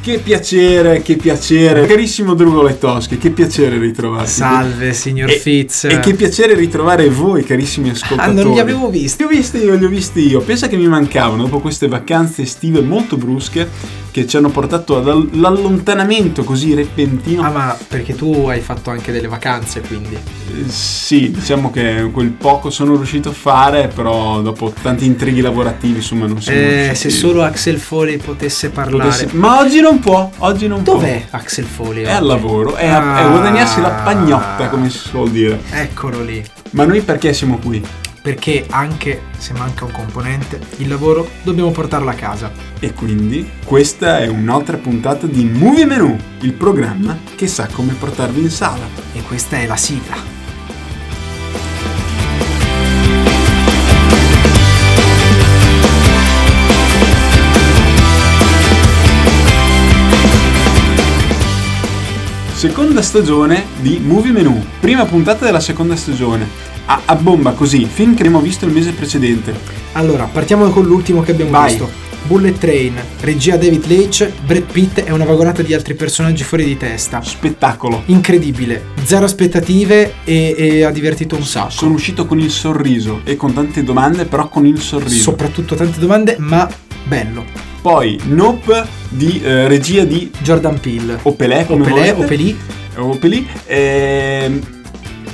Che piacere, che piacere. Carissimo Drugo Lettoschi, che piacere ritrovarti. Salve, signor e, Fitz. E che piacere ritrovare voi, carissimi ascoltatori. Ah, non li avevo visti. Li ho visti io, li ho visti io. Pensa che mi mancavano dopo queste vacanze estive molto brusche che ci hanno portato all'allontanamento così repentino. Ah, ma perché tu hai fatto anche delle vacanze, quindi? Eh, sì, diciamo che quel poco sono riuscito a fare, però dopo tanti intrighi lavorativi, insomma, non sono eh, riusciti. Se solo Axel Foley potesse parlare. Potesse... Ma oggi non può, oggi non Dov'è può. Axel Foley? È al lavoro, è, ah, a, è guadagnarsi la pagnotta, come si suol dire. Eccolo lì. Ma noi perché siamo qui? Perché anche se manca un componente, il lavoro dobbiamo portarlo a casa. E quindi questa è un'altra puntata di Movie Menu, il programma che sa come portarvi in sala. E questa è la sigla. Seconda stagione di Movie Menu, prima puntata della seconda stagione a, a, bomba così, film che abbiamo visto il mese precedente. Allora, partiamo con l'ultimo che abbiamo Vai. visto. Bullet Train, regia David Leitch, Brad Pitt e una vagonata di altri personaggi fuori di testa. Spettacolo. Incredibile, zero aspettative e, e ha divertito un sacco. Sono uscito con il sorriso e con tante domande, però con il sorriso. Soprattutto tante domande, ma bello. Poi Nope di eh, regia di Jordan Peele. Opelè, come Opelè, Opelì. Opelì. Eh,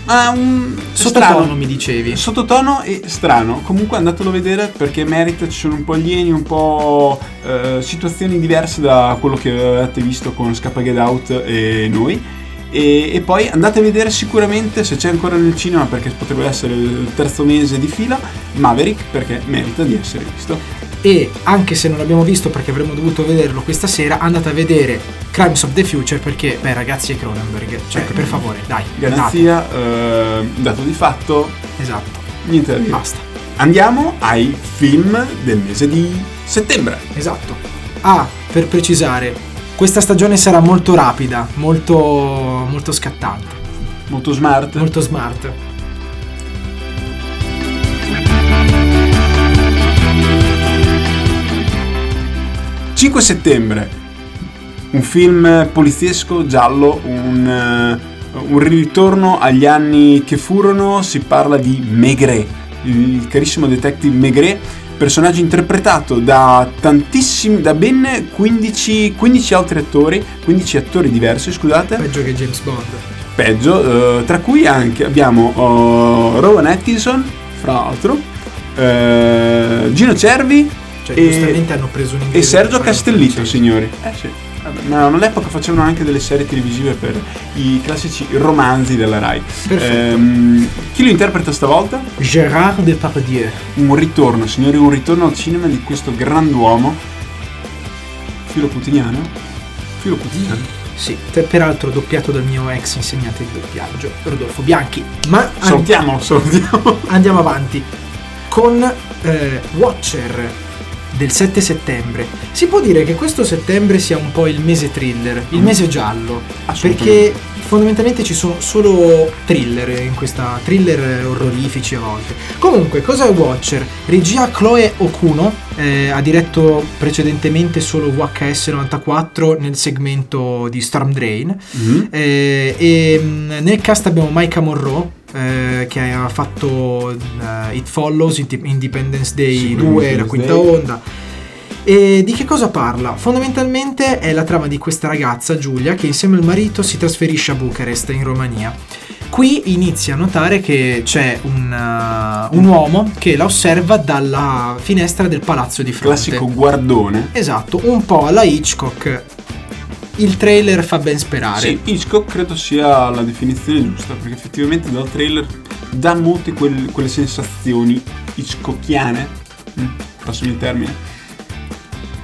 ha un sottotono strano. mi dicevi sottotono e strano comunque andatelo a vedere perché merita ci sono un po' alieni un po' eh, situazioni diverse da quello che avete visto con Scappa Get Out e noi e, e, poi andate a vedere sicuramente se c'è ancora nel cinema perché potrebbe essere il terzo mese di fila Maverick perché merita di essere visto e anche se non l'abbiamo visto perché avremmo dovuto vederlo questa sera andate a vedere Crimes of the Future perché beh ragazzi è Cronenberg. Cioè ecco. per favore dai garanzia eh, dato di fatto. Esatto. Niente da dire. Basta. Andiamo ai film del mese di settembre. Esatto. Ah per precisare questa stagione sarà molto rapida molto molto scattante. Molto smart. Molto smart 5 settembre, un film poliziesco giallo, un, uh, un, ritorno agli anni che furono, si parla di Maigret, il carissimo detective Maigret, personaggio interpretato da tantissimi, da ben 15, 15 altri attori, 15 attori diversi, scusate. Peggio che James Bond. Peggio, uh, tra cui anche abbiamo uh, Rowan Atkinson, fra l'altro, uh, Gino Cervi, cioè, e, giustamente hanno preso un. E Sergio Castellito, signori. Eh sì. Ma all'epoca facevano anche delle serie televisive per i classici romanzi della Rai. Ehm, chi lo interpreta stavolta? Gérard Depardieu. Un ritorno, signori, un ritorno al cinema di questo grand'uomo. Filo putiniano? Filo putiniano? Sì, peraltro doppiato dal mio ex insegnante di doppiaggio, Rodolfo Bianchi. Ma salutiamo, salutiamo. Andiamo avanti con eh, Watcher del 7 settembre. Si può dire che questo settembre sia un po' il mese thriller, il mm. mese giallo, perché fondamentalmente ci sono solo thriller in questa thriller orrorifici a volte. Comunque, cosa è Watcher? Regia Chloe Okuno, eh, ha diretto precedentemente solo VHS 94 nel segmento di Storm Drain mm-hmm. eh, e mm, nel cast abbiamo Micah Monroe eh, che ha fatto uh, It Follows, Independence Day sì, 2, la quinta Day. onda. E di che cosa parla? Fondamentalmente è la trama di questa ragazza, Giulia, che insieme al marito si trasferisce a Bucarest, in Romania. Qui inizia a notare che c'è un, uh, un, uomo che la osserva dalla finestra del palazzo di fronte. Classico guardone. Esatto, un po' alla Hitchcock, il trailer fa ben sperare. Sì, Hitchcock credo sia la definizione giusta, perché effettivamente dal trailer dà molte quelle, quelle sensazioni hitchcockiane, mm, passami il termine.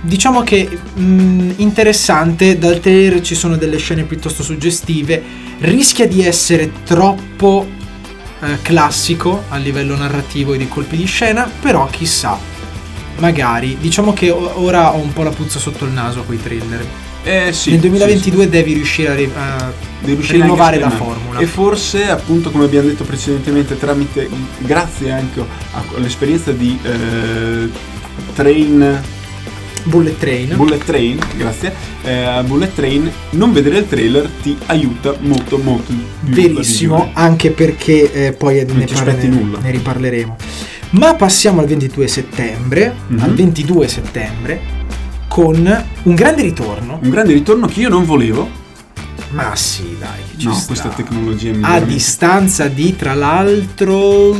Diciamo che mh, mm, interessante, dal trailer ci sono delle scene piuttosto suggestive, rischia di essere troppo eh, classico a livello narrativo e di colpi di scena, però chissà, magari, diciamo che ora ho un po' la puzza sotto il naso a quei thriller. Eh, sì, Nel 2022 sì, sì. devi riuscire a, ri- a riuscire rinnovare la formula. E forse, appunto, come abbiamo detto precedentemente, tramite, grazie anche all'esperienza di eh, Train Bullet Train. Bullet Train, grazie. Eh, Bullet Train, non vedere il trailer ti aiuta molto molto. Verissimo, anche perché eh, poi Non ne, nulla. ne riparleremo. Ma passiamo al 22 settembre, Mhm. al 22 settembre, con un grande ritorno. Un grande ritorno che io non volevo. Ma sì, dai, ci No, sta. questa tecnologia mi A distanza di, tra l'altro,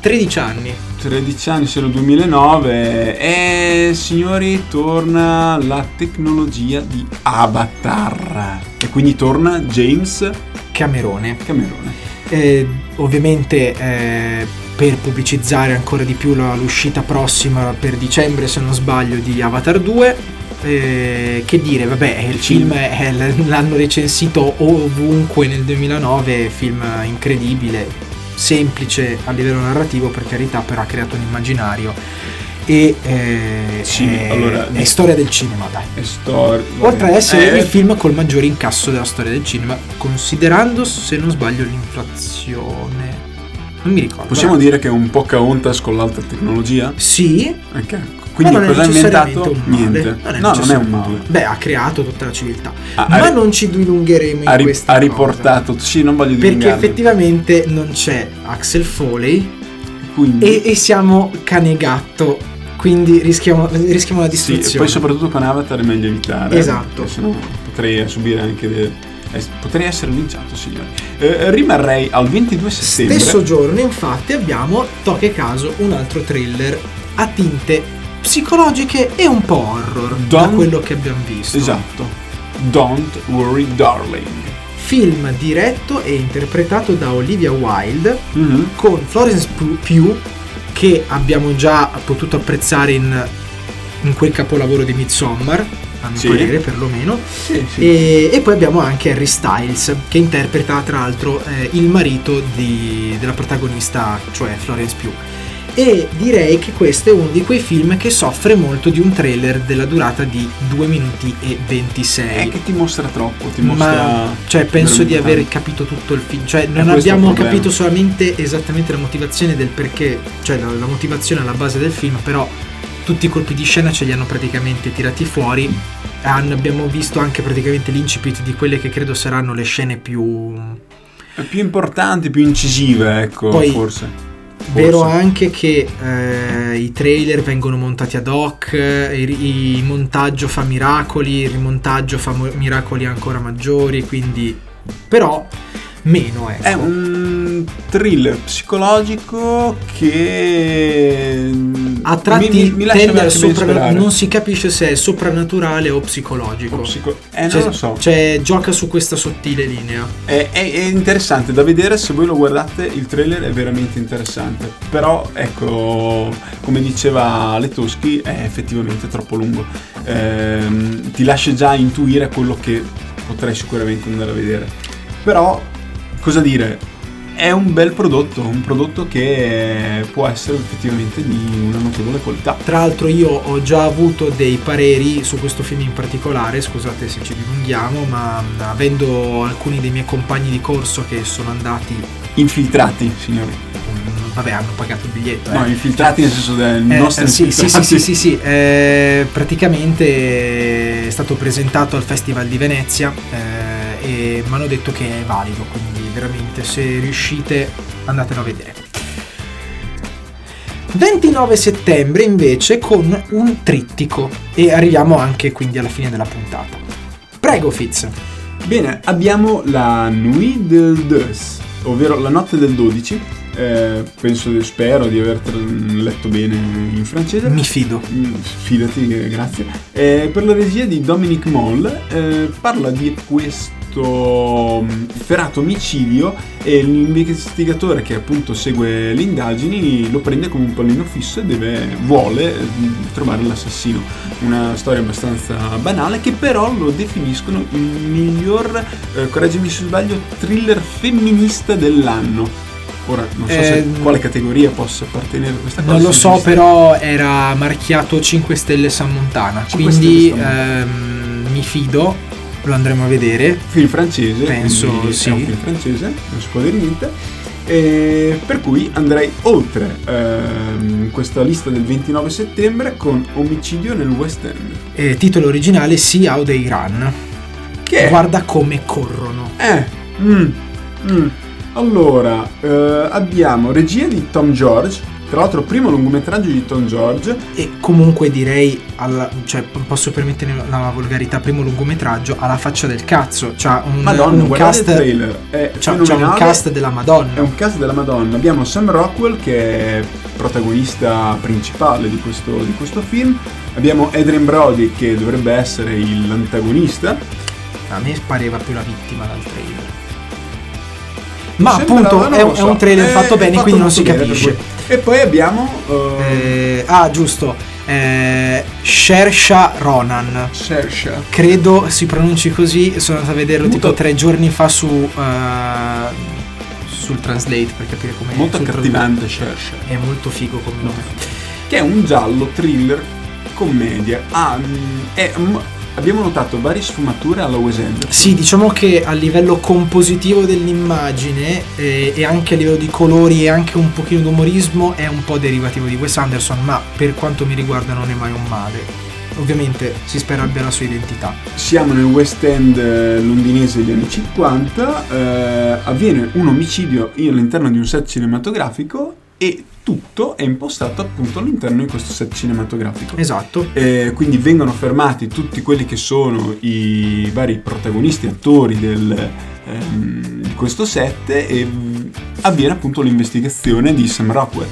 13 anni. 13 anni, nel 2009 e signori torna la tecnologia di Avatar e quindi torna James Camerone. Camerone. Eh, ovviamente eh, per pubblicizzare ancora di più la- l'uscita prossima per dicembre, se non sbaglio, di Avatar 2. eh, che dire, vabbè, il film è- l- l'hanno recensito ovunque nel 2009, film incredibile, semplice a livello narrativo per carità, però ha creato un immaginario e eh, Sì, è, allora- è storia del cinema, dai. È storia. Oltre ad essere Eh, il film col maggiore incasso della storia del cinema, considerando, se non sbaglio, l'inflazione. Non mi ricordo. Possiamo dire che è un po' caontas con l'altra tecnologia? Sì, Ok. Quindi cosa ha inventato? Niente. Non no, non è un male. Beh, ha creato tutta la civiltà. Ha- ma ha- non ci dilungheremo in Ha, ri- questa ha cosa. riportato, sì, non voglio Perché dilungarmi. effettivamente non c'è Axel Foley Quindi, e, e siamo cane e gatto, quindi rischiamo, rischiamo la sì, distruzione. e poi soprattutto con Avatar è meglio evitare. Esatto. sennò potrei subire anche. de- potrei essere linciato, signori. Eh, rimarrei al 22 settembre. Stesso giorno, infatti, abbiamo, tocca caso, un altro thriller a tinte psicologiche e un po' horror, da Don't- quello che abbiamo visto. Esatto. Don't worry, darling. Film diretto e interpretato da Olivia Wilde Mhm. con Florence Pu- Pugh, che abbiamo già potuto apprezzare in, in quel capolavoro di Midsommar, a mio Sì. parere perlomeno. Sì, sì. E, e poi abbiamo anche Harry Styles, che interpreta tra l'altro eh, il marito di- della protagonista, cioè Florence Pugh. E direi che questo è uno di quei film che soffre molto di un trailer della durata di 2 minuti e 26. È che ti mostra troppo, ti mostra... Ma cioè, penso di aver capito tutto il film. Cioè, non abbiamo capito solamente esattamente la motivazione del perché, cioè la, la motivazione alla base del film, però tutti i colpi di scena ce li hanno praticamente tirati fuori. Abbiamo visto anche praticamente l'incipit di quelle che credo saranno le scene più. più importanti, più incisive, ecco, Poi- forse. Vero Forse. anche che eh, i trailer vengono montati ad hoc, eh, il, il montaggio fa miracoli, il rimontaggio fa miracoli ancora maggiori, quindi però meno ecco. È un thriller psicologico che A tratti mi, mi, mi lascia sopra- non si capisce se è soprannaturale o psicologico. O psico- eh, non Cioè, lo so. cioè, gioca su questa sottile linea. È, è- è interessante da vedere, se voi lo guardate il trailer è veramente interessante. Però ecco, come diceva Letoschi, è effettivamente troppo lungo. Ehm, ti lascia già intuire quello che potrei sicuramente andare a vedere. Però, cosa dire? È un bel prodotto, un prodotto che può essere effettivamente di una notevole qualità. Tra l'altro io ho già avuto dei pareri su questo film in particolare, scusate se ci dilunghiamo, ma mh, avendo alcuni dei miei compagni di corso che sono andati, Infiltrati, signori. mh, vabbè hanno pagato il biglietto, eh. No, infiltrati nel senso del Eh, nostro eh, sì, sì, sì, sì, sì, sì, eh, praticamente è stato presentato al Festival di Venezia eh, e mi hanno detto che è valido, quindi veramente se riuscite andatelo a vedere. 29 settembre invece con un trittico e arriviamo anche quindi alla fine della puntata. Prego Fitz. Bene, abbiamo la Nuit del 2, ovvero la notte del 12. Eh, penso, spero di aver letto bene in francese. Mi fido. Mm, Fidati, grazie. Eh, per la regia di Dominic Moll eh, parla di questo mm, ferato omicidio e l'investigatore che appunto segue le indagini lo prende come un pallino fisso e deve, vuole mm, trovare l'assassino. Una storia abbastanza banale che però lo definiscono il miglior, eh, correggimi se sbaglio, thriller femminista dell'anno. Ora non so se Ehm, quale categoria possa appartenere questa cosa. Non lo so, però era marchiato 5 Stelle San Montana. 5 Quindi Stelle San ehm, mi fido, lo andremo a vedere. film francese Penso, sì. è un film francese non si può dire niente E per cui andrei oltre ehm, questa lista del 29 settembre con Omicidio nel West End. E titolo originale See How They Run. Che è? Guarda come corrono. Eh, mm, mm. Allora, eh, abbiamo regia di Tom George, tra l'altro primo lungometraggio di Tom George. E comunque direi, alla- cioè, posso permettere la volgarità, primo lungometraggio, alla faccia del cazzo. C'ha un, Madonna, un cast. il trailer. È C'ha, c'ha un cast della Madonna. È un cast della Madonna. Abbiamo Sam Rockwell che è protagonista principale di questo, di questo film. Abbiamo Adrian Brody che dovrebbe essere l'antagonista. A me pareva più la vittima dal trailer. Ma appunto è, un- è so, un trailer è fatto bene, fatto quindi non si bene, capisce. cui. E poi abbiamo eh, Eh, ah, giusto. Eh, Shersha Ronan. Saoirse. Credo si pronunci così. Sono andato a vederlo Molto- tipo tre giorni fa su. eh, sul translate per capire come molto accattivante Saoirse. È molto figo come nome. che è un giallo thriller commedia. Ah, mm, è- abbiamo notato varie sfumature alla Wes Anderson. Sì, diciamo che a livello compositivo dell'immagine eh, e anche a livello di colori e anche un pochino d'umorismo è un po' derivativo di Wes Anderson, ma per quanto mi riguarda non è mai un male. Ovviamente si spera abbia la sua identità. Siamo nel West End eh, londinese degli anni 50, eh, avviene un omicidio in- all'interno di un set cinematografico e tutto è impostato appunto all'interno di questo set cinematografico. Esatto. Eh, quindi vengono fermati tutti quelli che sono i vari protagonisti, attori del, ehm, di questo set e mm, avviene appunto l'investigazione di Sam Rockwell.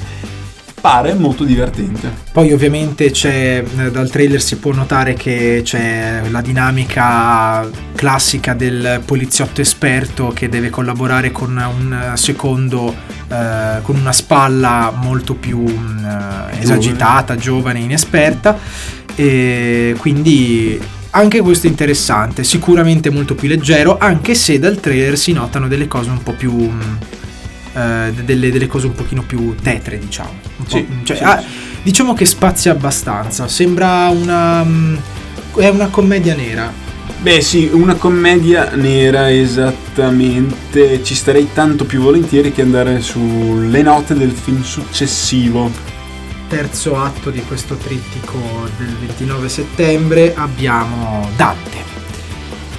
Pare molto divertente. Poi ovviamente c'è, eh, dal trailer si può notare che c'è la dinamica classica del poliziotto esperto che deve collaborare con un secondo, eh, con una spalla molto più mm, eh, esagitata, giovane, inesperta. E quindi anche questo è interessante, sicuramente molto più leggero, anche se dal trailer si notano delle cose un po' più... mm, eh, delle, delle cose un pochino più tetre, diciamo. Sì, cioè, sì, ah. Diciamo che spazia abbastanza. Sembra una. mm, È una commedia nera. Beh sì, una commedia nera esattamente, ci starei tanto più volentieri che andare sulle note del film successivo. Terzo atto di questo trittico del 29 settembre abbiamo Dante.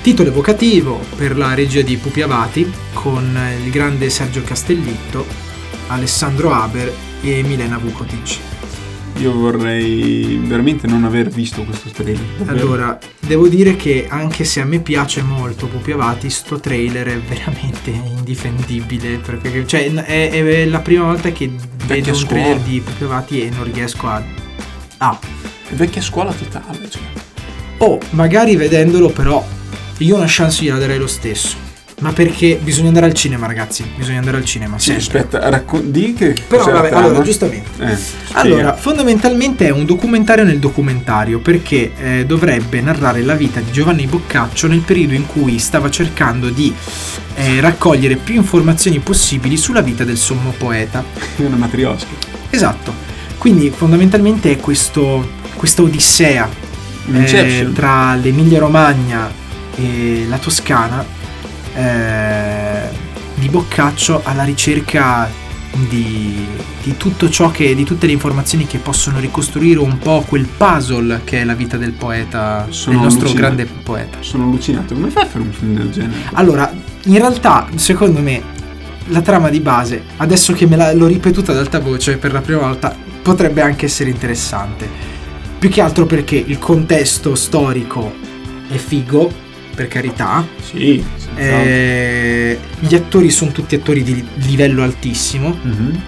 Titolo evocativo per la regia di Pupi Avati con il grande Sergio Castellitto, Alessandro Haber e Milena Vukotic. Io vorrei veramente non aver visto questo trailer. Allora, devo dire che anche se a me piace molto Pupi Avati, sto trailer è veramente indifendibile. Perché cioè, è, è la prima volta che vedo un scuola. trailer di Pupi Avati e non riesco a. Ah, È vecchia scuola totale. Cioè. oh, magari vedendolo, però io una chance gliela darei lo stesso. Ma perché bisogna andare al cinema, ragazzi? Bisogna andare al cinema. Sì, sempre. aspetta, raccon- di che Però vabbè, trama? allora, giustamente. Eh, Allora, fondamentalmente è un documentario nel documentario perché eh, dovrebbe narrare la vita di Giovanni Boccaccio nel periodo in cui stava cercando di eh, raccogliere più informazioni possibili sulla vita del sommo poeta. È una matriosca. Esatto. Quindi fondamentalmente è questo, questa odissea eh, tra l'Emilia Romagna e la Toscana eh, di Boccaccio alla ricerca di, di tutto ciò che di tutte le informazioni che possono ricostruire un po' quel puzzle che è la vita del poeta Sono del nostro allucinato. grande poeta Sono allucinato. Come fai a fare un film del genere? allora in realtà secondo me la trama di base adesso che me la- l'ho ripetuta ad alta voce per la prima volta potrebbe anche essere interessante più che altro perché il contesto storico è figo per carità Sì. eh, gli attori sono tutti attori di livello altissimo Mhm.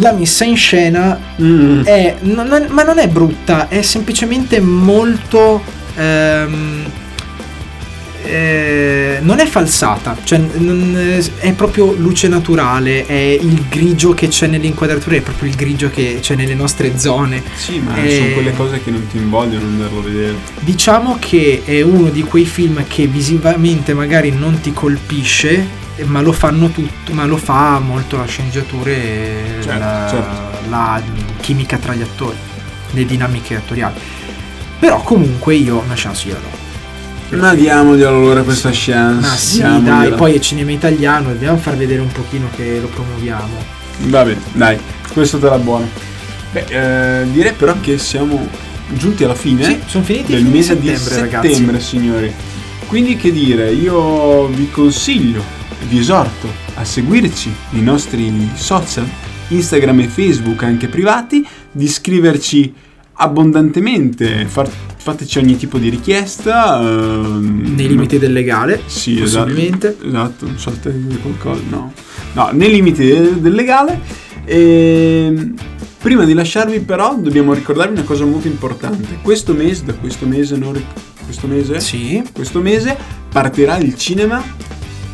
la messa in scena Mm. è non- non- ma non è brutta è semplicemente molto ehm, eh, non è falsata cioè non- è proprio luce naturale è il grigio che c'è nelle inquadrature è proprio il grigio che c'è nelle nostre zone Sì, ma Eh, sono quelle cose che non ti invogliono andarlo a vedere. Diciamo che è uno di quei film che visivamente magari non ti colpisce, ma lo fanno tutto, ma lo fa molto la sceneggiatura e Certo, la, certo. la chimica tra gli attori, le dinamiche attoriali. Però comunque io una chance gliela do. Ma diamoglielo allora questa chance. Ma sì, diamogliela. dai, poi è cinema italiano, dobbiamo far vedere un pochino che lo promuoviamo. Va bene, dai, questo te la buona. Beh, eh, direi però che siamo giunti alla fine Sì, sono finiti del di mese di settembre, settembre, ragazzi. signori. Quindi che dire, io vi consiglio, vi esorto a seguirci nei nostri social, Instagram e Facebook anche privati, di scriverci abbondantemente, far- fateci ogni tipo di richiesta. ehm, Nei limiti del legale, sì, esatto, esatto, non so se qualcosa, no. No, nei limiti del, del legale. E prima di lasciarvi però dobbiamo ricordarvi una cosa molto importante. Questo mese, da questo mese, non ric- questo mese, Sì, questo mese partirà il cinema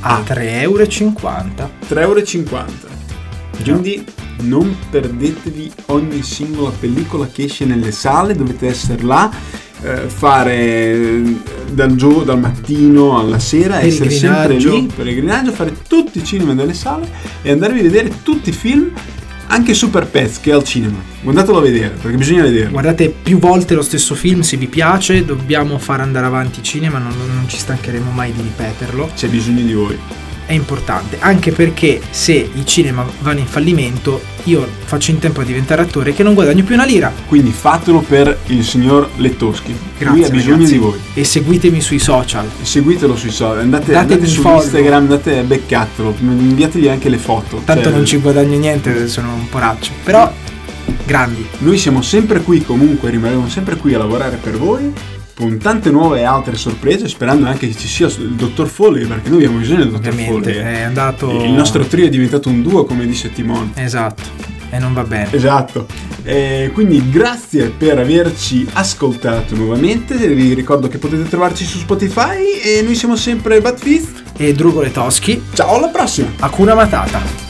a a 3,50 euro. 3,50 euro. Quindi non perdetevi ogni singola pellicola che esce nelle sale, dovete essere là, eh, fare eh, dal, gio- dal mattino alla sera, essere sempre Pellegrinaggio. lì, peregrinaggio, fare tutti i cinema delle sale e andarvi a vedere tutti i film, anche Super Pets che è al cinema. Guardatelo a vedere, perché bisogna vederlo. Guardate più volte lo stesso film se vi piace, dobbiamo far andare avanti il cinema, non, non ci stancheremo mai di ripeterlo. C'è bisogno di voi. È importante, anche perché se i cinema vanno in fallimento, io faccio in tempo a diventare attore che non guadagno più una lira. Quindi fatelo per il signor Lettoschi. Grazie, Lui ha bisogno ragazzi. di voi. E seguitemi sui social. Seguitelo sui social, andate, andate su follow. Instagram, andate a beccatelo, inviategli anche le foto. Tanto Cioè, non ci guadagno niente, sono un poraccio. Però, grandi. Noi siamo sempre qui comunque, rimarremo sempre qui a lavorare per voi, con tante nuove e altre sorprese, sperando anche che ci sia il dottor Foley, perché noi abbiamo bisogno del dottor Foley. è andato... Il nostro trio è diventato un duo, come dice Timon. Esatto, e non va bene. Esatto, Eh, quindi grazie per averci ascoltato nuovamente, vi ricordo che potete trovarci su Spotify e noi siamo sempre Batfist. E Drugole Toschi, Ciao, alla prossima! Akuna Matata.